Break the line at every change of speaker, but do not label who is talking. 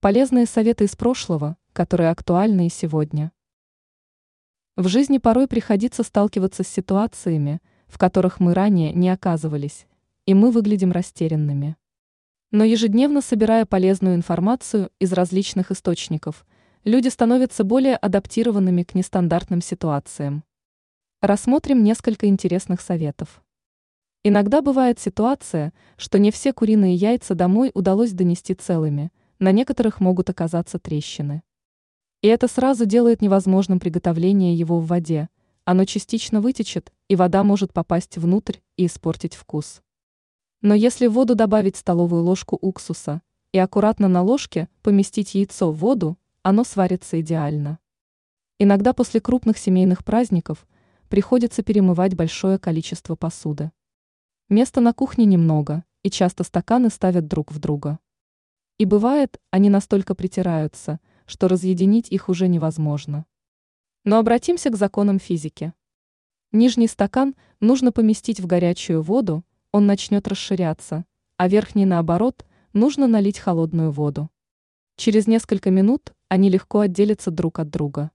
Полезные советы из прошлого, которые актуальны и сегодня. В жизни порой приходится сталкиваться с ситуациями, в которых мы ранее не оказывались, и мы выглядим растерянными. Но ежедневно собирая полезную информацию из различных источников, люди становятся более адаптированными к нестандартным ситуациям. Рассмотрим несколько интересных советов. Иногда бывает ситуация, что не все куриные яйца домой удалось донести целыми, на некоторых могут оказаться трещины. И это сразу делает невозможным приготовление его в воде. Оно частично вытечет, и вода может попасть внутрь и испортить вкус. Но если в воду добавить столовую ложку уксуса и аккуратно на ложке поместить яйцо в воду, оно сварится идеально. Иногда после крупных семейных праздников приходится перемывать большое количество посуды. Места на кухне немного, и часто стаканы ставят друг в друга. И бывает, они настолько притираются, что разъединить их уже невозможно. Но обратимся к законам физики. Нижний стакан нужно поместить в горячую воду, он начнет расширяться, а верхний, наоборот, нужно налить холодную воду. Через несколько минут они легко отделятся друг от друга.